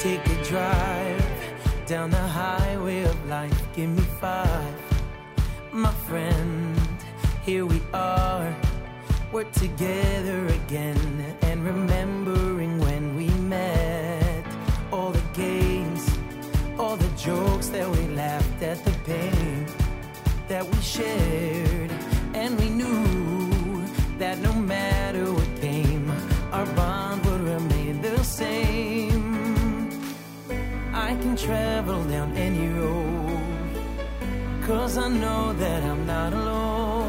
take a drive down the highway of life. Give me five, my friend. Here we are, we're together again, and remembering when we met. All the games, all the jokes that we laughed at, the pain that we shared, travel down any road, cause I know that I'm not alone.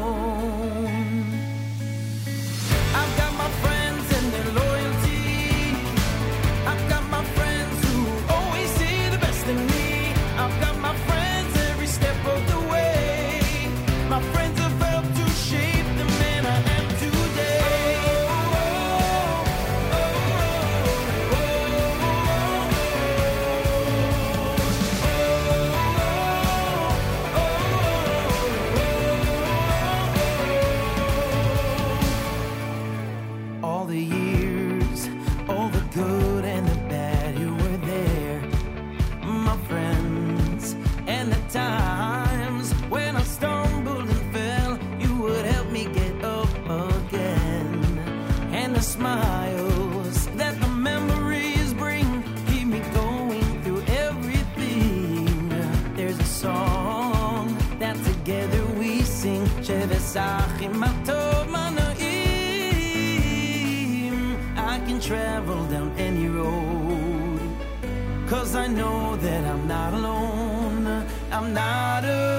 Travel down any road. Cause I know that I'm not alone. I'm not alone.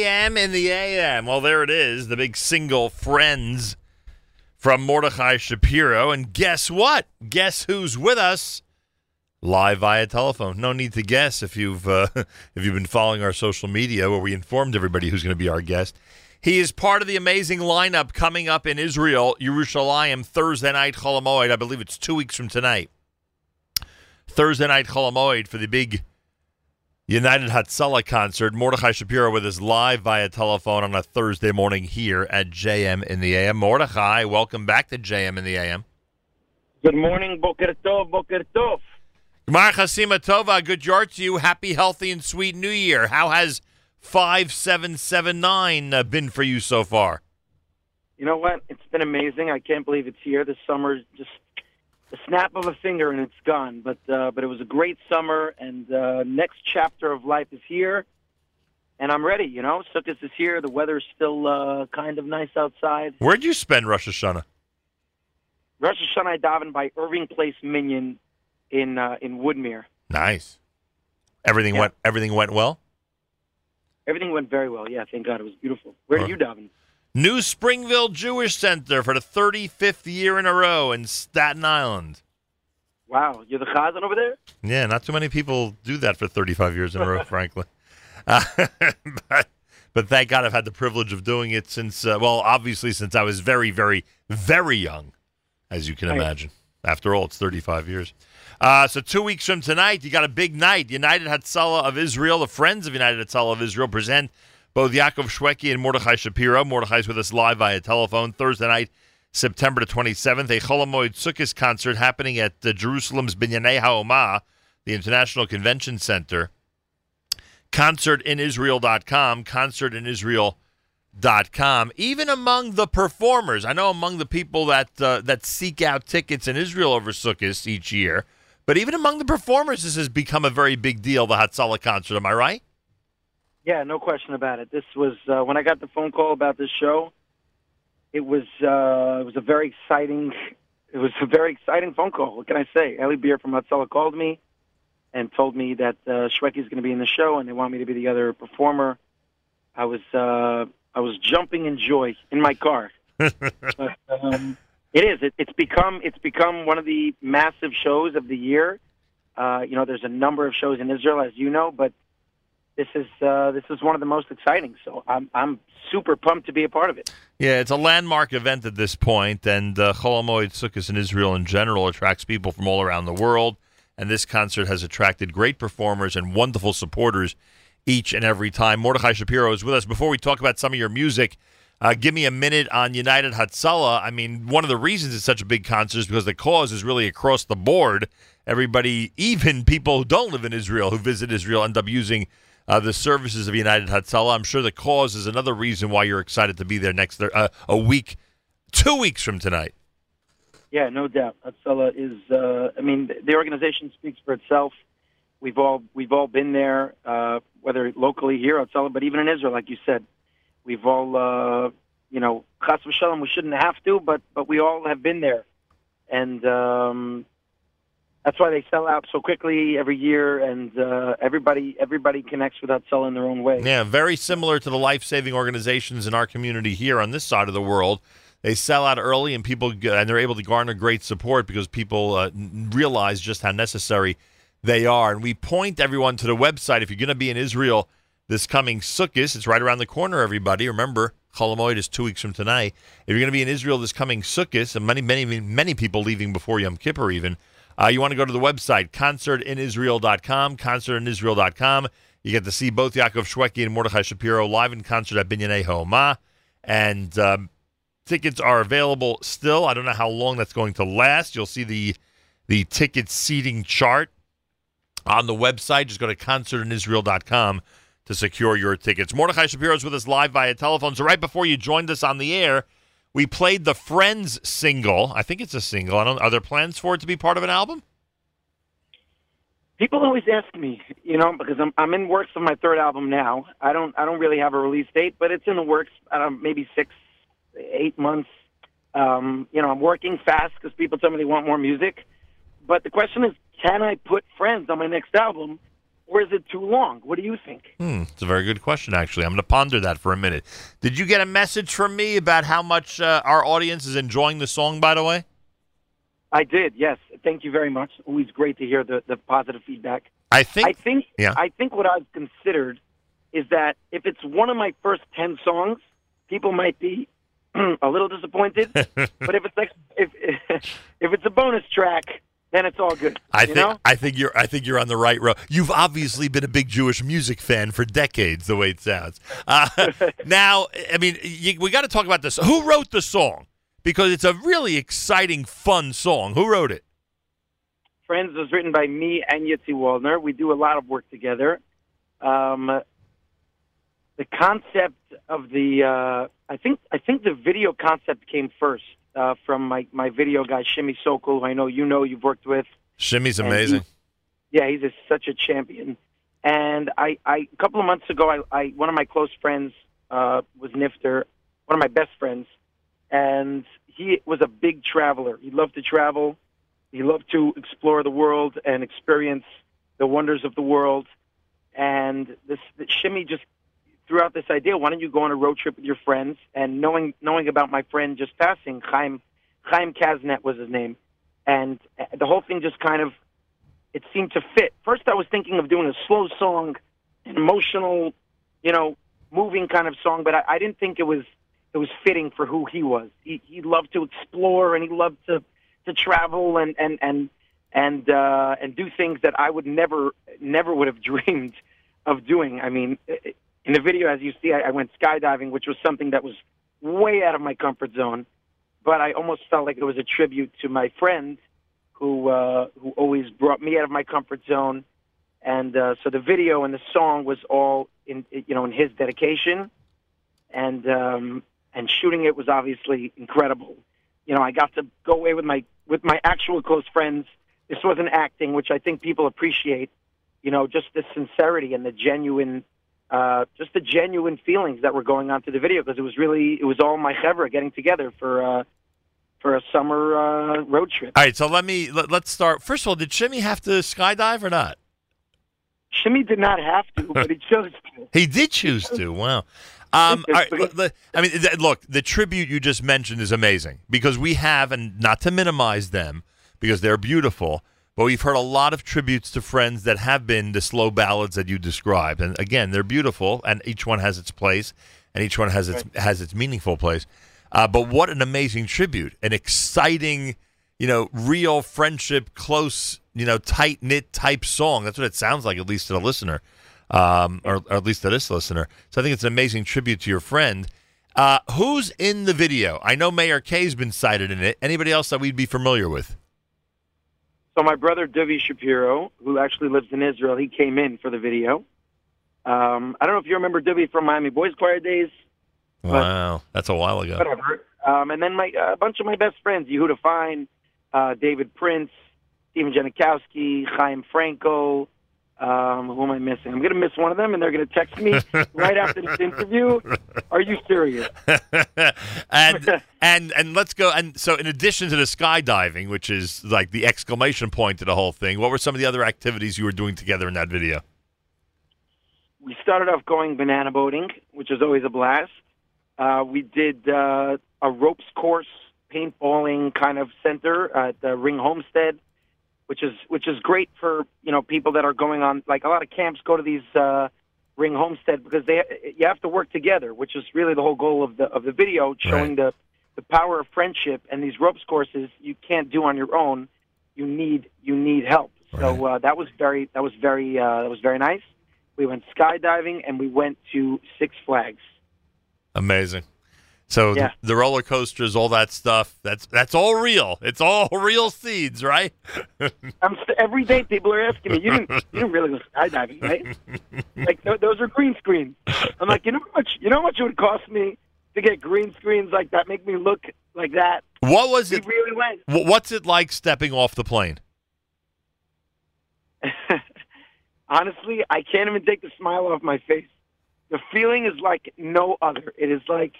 JM in the AM. Well, there it is, the big single Friends from Mordechai Shapiro. And guess what? Guess who's with us? Live via telephone. No need to guess if you've uh, if you've been following our social media, where we informed everybody who's going to be our guest. He is part of the amazing lineup coming up in Israel, Yerushalayim, Thursday night Chol Hamoed. I believe it's two weeks from tonight. Thursday night Chol Hamoed for the big United Hatzalah concert. Mordechai Shapiro with us live via telephone on a Thursday morning here at JM in the AM. Mordechai, welcome back to JM in the AM. Good morning, Boker Tov, Boker Tov. Gemar Chasima Tova, good yard to you. Happy, healthy, and sweet New Year. How has 5779 uh, been for you so far? You know what? It's been amazing. I can't believe it's here. This summer, just the snap of a finger and it's gone. But uh, but it was a great summer, and uh, next chapter of life is here, and I'm ready. You know, Sukkot is here. The weather's still uh, kind of nice outside. Where'd you spend Rosh Hashanah? Rosh Hashanah I daven by Irving Place Minyan in uh, in Woodmere. Nice. Everything Yeah. went everything went well. Everything went very well. Yeah, thank God. It was beautiful. Where do you daven? New Springville Jewish Center for the 35th year in a row in Staten Island. Wow, you're the chazan over there. Yeah, not too many people do that for 35 years in a row, frankly. Uh, but, but thank God I've had the privilege of doing it since, uh, well, obviously since I was very, very, very young, as you can Right. imagine. After all, it's 35 years. Uh, so two weeks from tonight, you got a big night. United Hatzalah of Israel, the Friends of United Hatzalah of Israel, present both Yaakov Shweki and Mordechai Shapiro. Mordechai's with us live via telephone Thursday night, September the 27th. A Chol Hamoed Sukkot concert happening at uh, Jerusalem's Binyanei HaOmah, the International Convention Center. Concertinisrael.com, concertinisrael.com. Even among the performers, I know among the people that uh, that seek out tickets in Israel over Sukkot each year, but even among the performers, this has become a very big deal, the Hatzalah concert. Am I right? Yeah, no question about it. This was uh, when I got the phone call about this show. It was uh, it was a very exciting it was a very exciting phone call. What can I say? Eli Beer from Hatzalah called me and told me that uh, Shweki is going to be in the show and they want me to be the other performer. I was uh, I was jumping in joy in my car. but, um, it is. It, it's become it's become one of the massive shows of the year. Uh, you know, there's a number of shows in Israel, as you know, but this is uh, this is one of the most exciting. So I'm I'm super pumped to be a part of it. Yeah, it's a landmark event at this point, and uh, Chol Hamoed Sukkot in Israel in general attracts people from all around the world. And this concert has attracted great performers and wonderful supporters each and every time. Mordechai Shapiro is with us. Before we talk about some of your music, uh, give me a minute on United Hatzalah. I mean, one of the reasons it's such a big concert is because the cause is really across the board. Everybody, even people who don't live in Israel, who visit Israel, end up using uh, the services of United Hatzalah. I'm sure the cause is another reason why you're excited to be there next uh, a week, two weeks from tonight. Yeah, no doubt. Hatzalah is. Uh, I mean, the organization speaks for itself. We've all we've all been there, uh, whether locally here Hatzalah, but even in Israel, like you said, we've all. Uh, you know, chas v'shalom, we shouldn't have to, but but we all have been there, and um, that's why they sell out so quickly every year, and uh, everybody everybody connects with Hatzalah in their own way. Yeah, very similar to the life saving organizations in our community here on this side of the world. They sell out early, and people and they're able to garner great support because people uh, realize just how necessary they are. And we point everyone to the website if you're going to be in Israel this coming Sukkot. It's right around the corner. Everybody, remember, Chol Hamoed is two weeks from tonight. If you're going to be in Israel this coming Sukkot, and many, many, many people leaving before Yom Kippur even. Uh, you want to go to the website, concertinisrael.com, concertinisrael.com. You get to see both Yaakov Shweki and Mordechai Shapiro live in concert at Binyanei HaOmah. And um, tickets are available still. I don't know how long that's going to last. You'll see the the ticket seating chart on the website. Just go to concertinisrael.com to secure your tickets. Mordechai Shapiro is with us live via telephone. So right before you joined us on the air, we played the Friends single. I think it's a single. I don't. Are there plans for it to be part of an album? People always ask me, you know, because I'm I'm in works on my third album now. I don't I don't really have a release date, but it's in the works. Don't maybe six, eight months. Um, you know, I'm working fast because people tell me they want more music. But the question is, can I put Friends on my next album? Or is it too long? What do you think? Hmm, it's a very good question, actually. I'm going to ponder that for a minute. Did you get a message from me about how much uh, our audience is enjoying the song, by the way? I did, yes. Thank you very much. Always great to hear the, the positive feedback. I think. I think. Yeah. I think what I've considered is that if it's one of my first ten songs, people might be a little disappointed. but if it's like if if it's a bonus track, then it's all good. I think know? I think you're I think you're on the right road. You've obviously been a big Jewish music fan for decades, the way it sounds. Uh, now, I mean, you, we got to talk about this. Who wrote the song? Because it's a really exciting, fun song. Who wrote it? Friends was written by me and Yitzi Waldner. We do a lot of work together. Um, the concept of the uh, I think I think the video concept came first uh, from my, my video guy Shimmy Sokol, who I know you know you've worked with. Shimmy's amazing. he- yeah, he's a, such a champion. And I, I, a couple of months ago, I, I one of my close friends uh, was niftar, one of my best friends, and he was a big traveler. He loved to travel. He loved to explore the world and experience the wonders of the world. And this, this Shimmy just threw out this idea: Why don't you go on a road trip with your friends? And knowing knowing about my friend just passing, Chaim Chaim Kaznet was his name, and uh, the whole thing just kind of it seemed to fit. First, I was thinking of doing a slow song, an emotional, you know, moving kind of song, but I, I didn't think it was it was fitting for who he was. He he loved to explore and he loved to to travel and and and and uh, and do things that I would never never would have dreamed of doing. I mean, in the video, as you see, I, I went skydiving, which was something that was way out of my comfort zone, but I almost felt like it was a tribute to my friend who uh, who always brought me out of my comfort zone. And uh, so the video and the song was all in you know in his dedication, and um, and shooting it was obviously incredible. You know, I got to go away with my with my actual close friends. This wasn't acting, which I think people appreciate. You know, just the sincerity and the genuine, uh, just the genuine feelings that were going on to the video because it was really it was all my chevra getting together for uh, for a summer uh, road trip. All right, so let me let, let's start. First of all, did Shimmy have to skydive or not? Shimmy did not have to, but he chose to. He did choose to. Wow. Um, all right, l- l- I mean, th- look, the tribute you just mentioned is amazing because we have, and not to minimize them because they're beautiful, but we've heard a lot of tributes to friends that have been the slow ballads that you described, and again, they're beautiful, and each one has its place, and each one has its has its meaningful place. Uh, but what an amazing tribute, an exciting, you know, real friendship, close, you know, tight knit type song. That's what it sounds like, at least to the listener, um, or, or at least to this listener. So I think it's an amazing tribute to your friend. Uh, who's in the video? I know Meir Kay's been sighted in it. Anybody else that we'd be familiar with? So my brother Duvi Shapiro, who actually lives in Israel, he came in for the video. Um, I don't know if you remember Duvi from Miami Boys Choir days. Wow, that's a while ago. whatever. Um, and then my uh, a bunch of my best friends, Yehuda Fine, uh, David Prince, Stephen Janikowski, Chaim Franco. Um, who am I missing? I'm going to miss one of them, and they're going to text me right after this interview. Are you serious? and and and let's go. And so, in addition to the skydiving, which is like the exclamation point to the whole thing, what were some of the other activities you were doing together in that video? We started off going banana boating, which is always a blast. Uh, we did uh, a ropes course, paintballing kind of center at the Ring Homestead, which is which is great for you know people that are going on like a lot of camps go to these uh, Ring Homestead because they you have to work together, which is really the whole goal of the of the video, showing the the power of friendship. And these ropes courses you can't do on your own. You need you need help. So uh, that was very that was very uh, that was very nice. We went skydiving and we went to Six Flags. Amazing. So Yeah. the, the roller coasters, all that stuff, that's that's all real. It's all real seeds, right? I'm st- every day people are asking me, you didn't you didn't really go skydiving, right? like th- those are green screens. I'm like, you know how much you know how much it would cost me to get green screens like that, make me look like that. What was We it? really went. What's it like stepping off the plane? Honestly, I can't even take the smile off my face. The feeling is like no other. It is like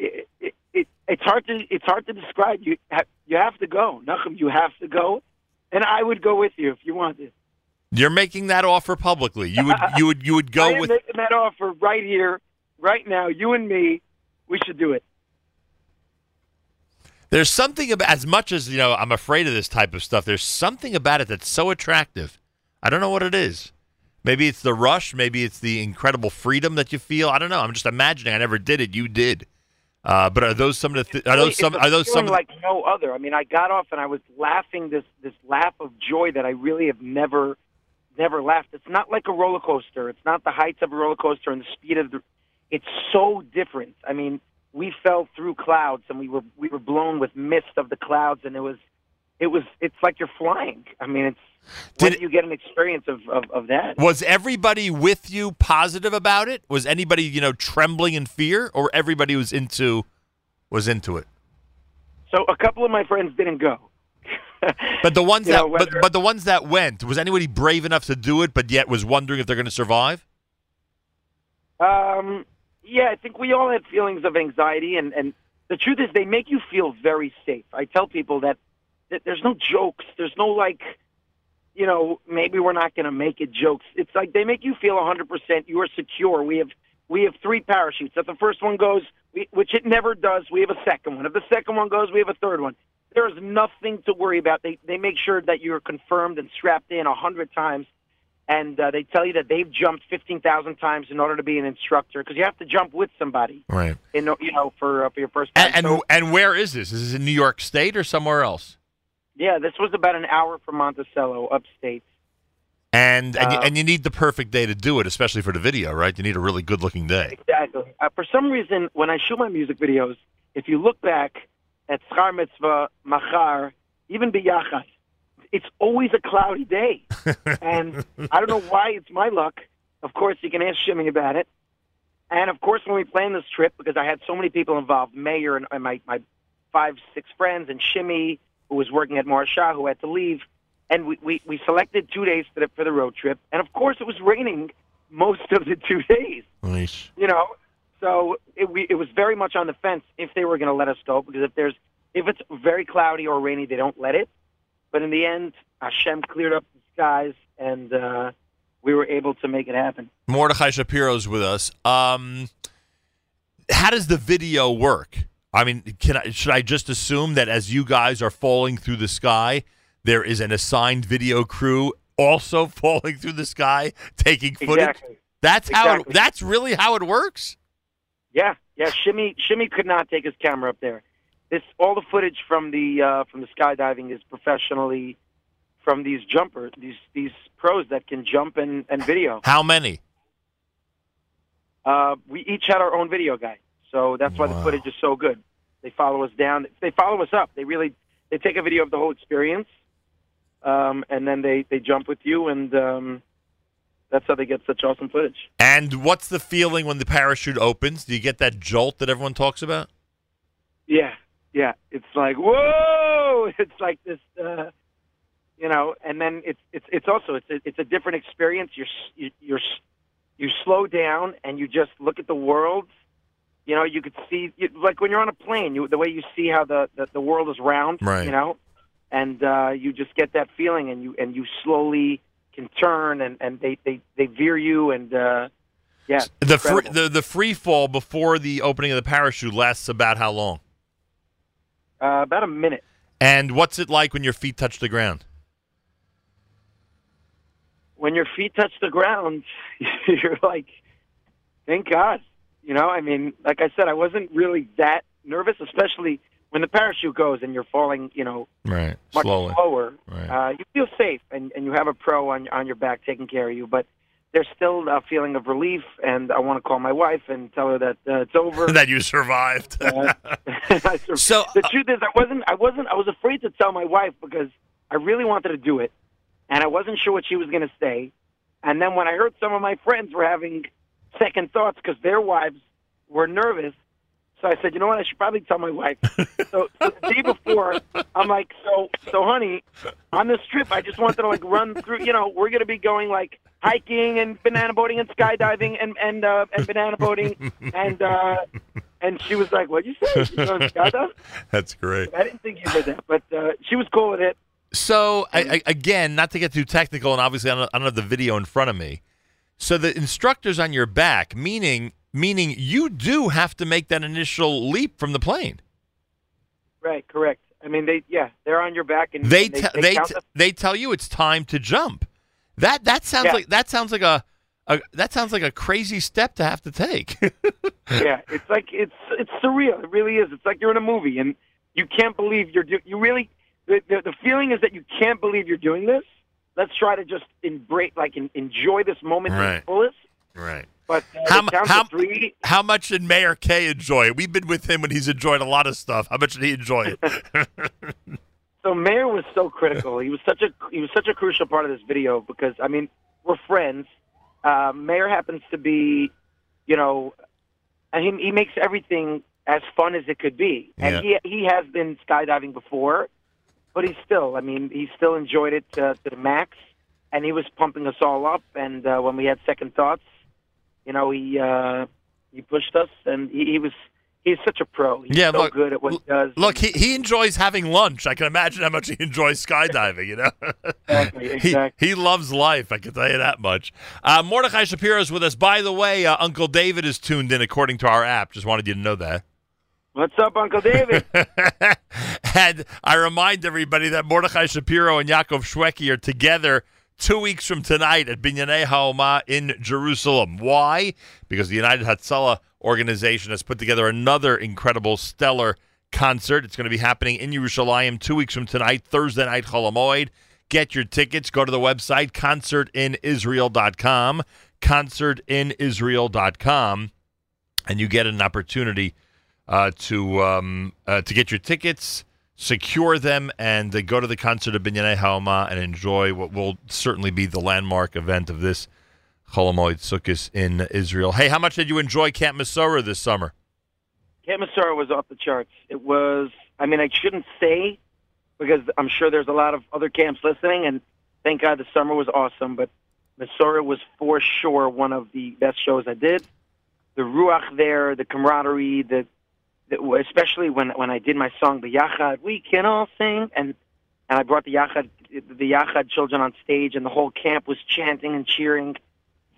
it, it, it, it's hard to it's hard to describe. You ha- you have to go, Nachum. You have to go, and I would go with you if you wanted. You're making that offer publicly. You would you would you would go with making that offer right here, right now. You and me, we should do it. There's something about as much as you know. I'm afraid of this type of stuff. There's something about it that's so attractive. I don't know what it is. Maybe it's the rush. Maybe it's the incredible freedom that you feel. I don't know. I'm just imagining. I never did it. You did. Uh, but are those some of the? Th- are those some? Are those some? Of like no other? I mean, I got off and I was laughing this this laugh of joy that I really have never never laughed. It's not like a roller coaster. It's not the heights of a roller coaster and the speed of the. It's so different. I mean, we fell through clouds and we were we were blown with mist of the clouds, and it was it was it's like you're flying. I mean, it's Did- do you get an experience of, of, of that? was everybody with you positive about it? Was anybody you know trembling in fear, or everybody was into was into it? So a couple of my friends didn't go. But the ones that know, but, but the ones that went, was anybody brave enough to do it, but yet was wondering if they're going to survive? Um, yeah, I think we all had feelings of anxiety, and, and the truth is, they make you feel very safe. I tell people that, that there's no jokes, there's no like, you know, maybe we're not going to make it jokes. It's like they make you feel 100% you are secure. We have we have three parachutes. If the first one goes, we, which it never does, we have a second one. If the second one goes, we have a third one. There is nothing to worry about. They they make sure that you're confirmed and strapped in a hundred times and uh, they tell you that they've jumped 15,000 times in order to be an instructor because you have to jump with somebody Right. in you know for uh, for your first time. And and, So, and where is this? Is this in New York State or somewhere else? Yeah, this was about an hour from Monticello, upstate. And and, you, Uh, and you need the perfect day to do it, especially for the video, right? You need a really good looking day. Exactly. Uh, for some reason, when I shoot my music videos, if you look back at Schar Mitzvah, Machar, even B'Yachad, it's always a cloudy day. and I don't know why it's my luck. Of course, you can ask Shimmy about it. And of course, when we planned this trip, because I had so many people involved, Meir and, and my, my five, six friends, and Shimmy, who was working at Marshah, who had to leave. And we, we, we selected two days for the, for the road trip. And of course, it was raining most of the two days Nice. you know. So it, we, it was very much on the fence if they were going to let us go because if there's if it's very cloudy or rainy, they don't let it. But in the end, Hashem cleared up the skies and uh, we were able to make it happen. Mordechai Shapiro's with us. Um, how does the video work? I mean, can I, should I just assume that as you guys are falling through the sky, there is an assigned video crew also falling through the sky taking footage? Exactly. That's how. It, that's really how it works. Yeah, yeah. Shimmy Shimmy could not take his camera up there. This all the footage from the uh, from the skydiving is professionally from these jumpers, these these pros that can jump and, and video. How many? Uh, we each had our own video guy, so that's why Wow. the footage is so good. They follow us down. They follow us up. They really they take a video of the whole experience, um, and then they they jump with you, and um, that's how they get such awesome footage. And what's the feeling when the parachute opens? Do you get that jolt that everyone talks about? Yeah, yeah. It's like whoa! It's like this, uh, you know. And then it's it's it's also it's a, it's a different experience. You're you, you're s- you slow down and you just look at the world. You know, you could see you, like when you're on a plane, you, the way you see how the, the the world is round. Right. You know, and uh, you just get that feeling, and you and you slowly can turn, and and they they they veer you, and uh, yeah, The free, the the free fall before the opening of the parachute lasts about how long? uh, about a minute. And what's it like when your feet touch the ground? when your feet touch the ground, you're like, thank God. You know, I mean, like I said, I wasn't really that nervous, especially when the parachute goes and you're falling, you know, Right, much slowly. slower. Right. Uh, you feel safe and, and you have a pro on, on your back taking care of you, but there's still a feeling of relief. And I want to call my wife and tell her that uh, it's over. that you survived. Uh, I sur- So, the truth is, I wasn't. I wasn't. I was afraid to tell my wife because I really wanted to do it, and I wasn't sure what she was going to say. And then when I heard some of my friends were having second thoughts because their wives were nervous, so I said, you know what? I should probably tell my wife. so, so the day before, I'm like, so, so, honey, on this trip, I just wanted to like run through. You know, we're going to be going like hiking and banana boating and skydiving and and uh, and banana boating and uh, and she was like, "What'd you say? You going skydiving?" That's great. I didn't think you did that, but uh, she was cool with it. So, I, I, again, not to get too technical, and obviously I don't, I don't have the video in front of me. So the instructor's on your back, meaning meaning you do have to make that initial leap from the plane. Right, correct. I mean, they yeah, they're on your back and They and they, they t- they tell you it's time to jump. That that sounds Yeah. like that sounds like a, a that sounds like a crazy step to have to take. yeah, it's like it's it's surreal. It really is. It's like you're in a movie and you can't believe you're do- you really the, the the feeling is that you can't believe you're doing this. Let's try to just embrace like en- enjoy this moment to Right. the fullest. right. But uh, How mu- how- three, How much did Meir Kay enjoy it? We've been with him when he's enjoyed a lot of stuff. How much did he enjoy it? So Meir was so critical. He was such a he was such a crucial part of this video because I mean we're friends. Uh, Meir happens to be, you know, and he he makes everything as fun as it could be. And he he has been skydiving before, but he still I mean he still enjoyed it to, to the max, and he was pumping us all up. And uh, when we had second thoughts, you know he uh, he pushed us, and he, he was he's such a pro. He's Yeah, so look- good at what he does. Look, he, he enjoys having lunch. I can imagine how much he enjoys skydiving, you know? Exactly, he, exactly. he loves life, I can tell you that much. Uh, Mordechai Shapiro is with us. By the way, uh, Uncle David is tuned in according to our app. Just wanted you to know that. What's up, Uncle David? and I remind everybody that Mordechai Shapiro and Yaakov Shweki are together two weeks from tonight at Binyanei Haoma in Jerusalem. Why? Because the United Hatzalah organization has put together another incredible, stellar concert. It's going to be happening in Yerushalayim two weeks from tonight, Thursday night, Chol Hamoed. Get your tickets. Go to the website, concertinisrael.com, concertinisrael.com, and you get an opportunity uh, to um, uh, to get your tickets, secure them, and uh, go to the concert of Binyanei Haoma and enjoy what will certainly be the landmark event of this Chol Hamoed Sukkot in Israel. Hey, how much did you enjoy Camp Mesorah this summer? Camp Mesorah was off the charts. It was, I mean, I shouldn't say because I'm sure there's a lot of other camps listening, and thank God the summer was awesome, but Mesorah was for sure one of the best shows I did. The ruach there, the camaraderie, the especially when when I did my song the Yachad, we can all sing, and and I brought the Yachad the Yachad children on stage, and the whole camp was chanting and cheering.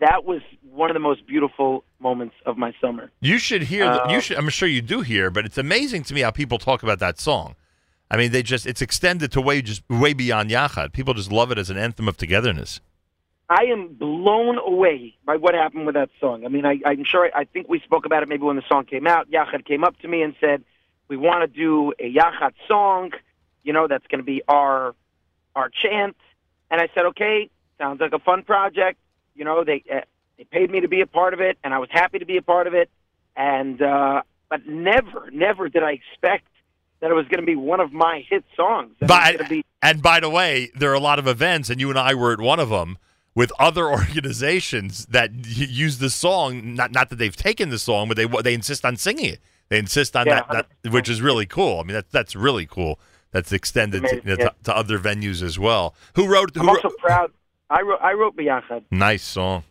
That was one of the most beautiful moments of my summer. You should hear. The, Uh, you should. I'm sure you do hear, but it's amazing to me how people talk about that song. I mean, they just it's extended to way just way beyond Yachad. People just love it as an anthem of togetherness. I am blown away by what happened with that song. I mean, I, I'm sure, I think we spoke about it maybe when the song came out. Yachad came up to me and said, we want to do a Yachad song, you know, that's going to be our, our chant. And I said, okay, sounds like a fun project. You know, they, uh, they paid me to be a part of it and I was happy to be a part of it. And, uh, but never, never did I expect that it was going to be one of my hit songs. That it was But gonna be, and by the way, there are a lot of events, and you and I were at one of them with other organizations that use the song. Not not that they've taken the song, but they they insist on singing it. They insist on Yeah, that, that, which is really cool. I mean, that that's really cool. That's extended to, you know, to, to other venues as well. Who wrote? Who I'm also wrote proud. I wrote, I wrote B'Yachad. nice song.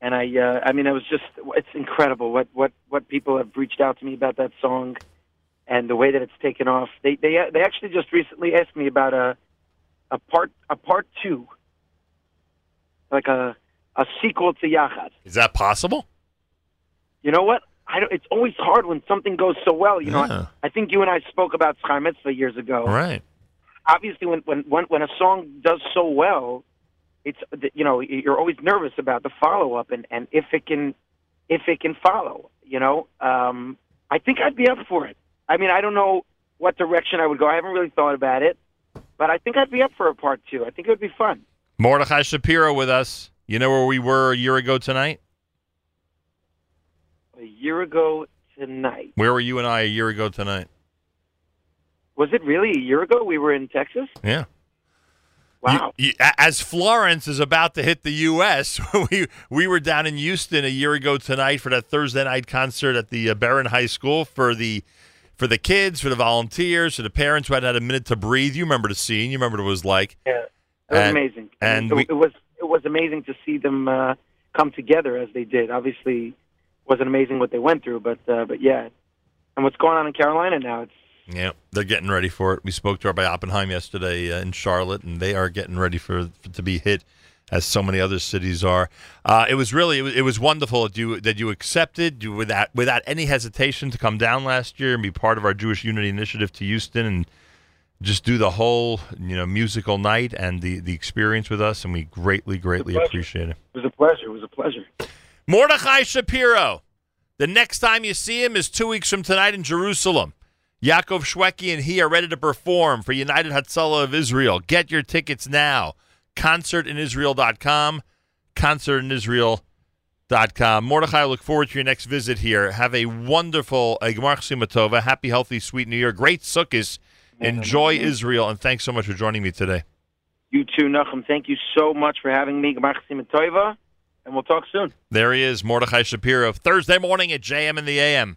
and I uh, I mean it was just it's incredible what what what people have reached out to me about that song and the way that it's taken off. They they they actually just recently asked me about a a part a part 2 like a a sequel to Yachad. Is that possible? You know what? I don't, it's always hard when something goes so well. You know, I, I think you and I spoke about Schar Mitzvah years ago. Right. obviously when when when when a song does so well, it's you know you're always nervous about the follow up and and if it can if it can follow. You know, um, I think I'd be up for it. I mean, I don't know what direction I would go. I haven't really thought about it, but I think I'd be up for a part two. I think it would be fun. Mordechai Shapiro with us. You know where we were a year ago tonight? A year ago tonight, Where were you and I a year ago tonight? was it really a year ago? We were in Texas. Yeah. Wow. You- you- as Florence is about to hit the U.S., we we were down in Houston a year ago tonight for that Thursday night concert at the uh, Beren High School for the for the kids, for the volunteers, for the parents who hadn't had a minute to breathe. You remember the scene. You remember what it was like. Yeah, it was And- amazing. And mean, we- it, it was it was amazing to see them uh, come together as they did. Obviously, it wasn't amazing what they went through, but uh, but yeah. And what's going on in Carolina now? It's Yeah, they're getting ready for it. We spoke to Rabbi Oppenheim yesterday uh, in Charlotte, and they are getting ready for, for to be hit, as so many other cities are. Uh, it was really it was, it was wonderful that you that you accepted you, without without any hesitation to come down last year and be part of our Jewish Unity Initiative to Houston and just do the whole you know musical night and the the experience with us, and we greatly greatly pleasure. appreciate it. it was a pleasure. It was a pleasure. Mordechai Shapiro. The next time you see him is two weeks from tonight in Jerusalem. Yaakov Shweki and he are ready to perform for United Hatzalah of Israel. Get your tickets now. Concertinisrael.com. Concertinisrael.com. Mordechai, I look forward to your next visit here. Have a wonderful Gemar Chasima Tova. Happy, healthy, sweet New Year. Great Sukkot. Enjoy Israel. And thanks so much for joining me today. You too, Nachum. Thank you so much for having me. Gemar Chasim Toiva, and we'll talk soon. There he is, Mordechai Shapiro. Thursday morning at JM in the AM.